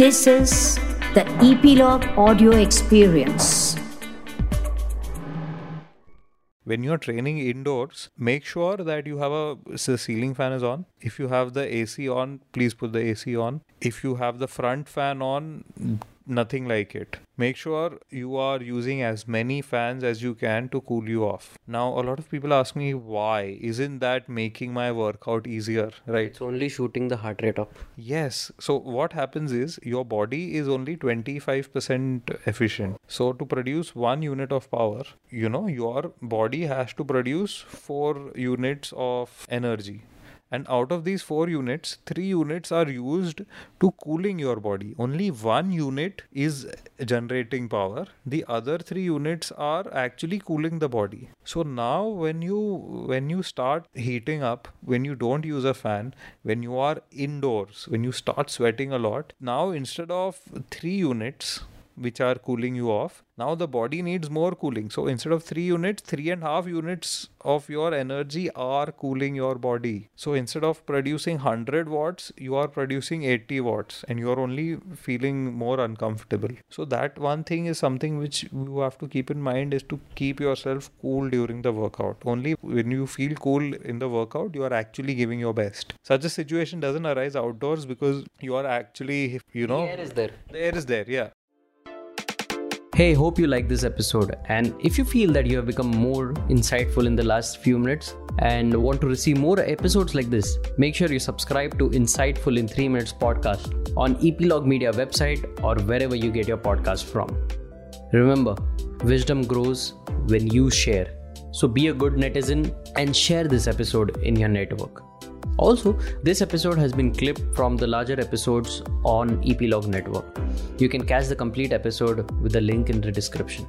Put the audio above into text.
This is the Epilogue Audio Experience. when you're training indoors make sure that you have a the ceiling fan is on if you have the ac on please put the ac on if you have the front fan on nothing like it. Make sure you are using as many fans as you can to cool you off. Now, a lot of people ask me why isn't that making my workout easier, right? It's only shooting the heart rate up. Yes. So, what happens is your body is only 25% efficient. So, to produce one unit of power, you know, your body has to produce four units of energy and out of these four units three units are used to cooling your body. Only one unit is generating power. The other three units are actually cooling the body. So now when you when you start heating up when you don't use a fan when you are indoors when you start sweating a lot now instead of three units which are cooling you off. Now the body needs more cooling. So instead of three units, three and a half units of your energy are cooling your body. So instead of producing 100 watts, you are producing 80 watts and you are only feeling more uncomfortable. So that one thing is something which you have to keep in mind is to keep yourself cool during the workout. Only when you feel cool in the workout, you are actually giving your best. Such a situation doesn't arise outdoors because you are actually, you know, the air is there. The air is there, yeah. Hey, hope you like this episode. And if you feel that you have become more insightful in the last few minutes and want to receive more episodes like this, make sure you subscribe to Insightful in 3 Minutes podcast on Epilogue Media website or wherever you get your podcast from. Remember, wisdom grows when you share. So be a good netizen and share this episode in your network. Also, this episode has been clipped from the larger episodes on Epilogue Network. You can catch the complete episode with the link in the description.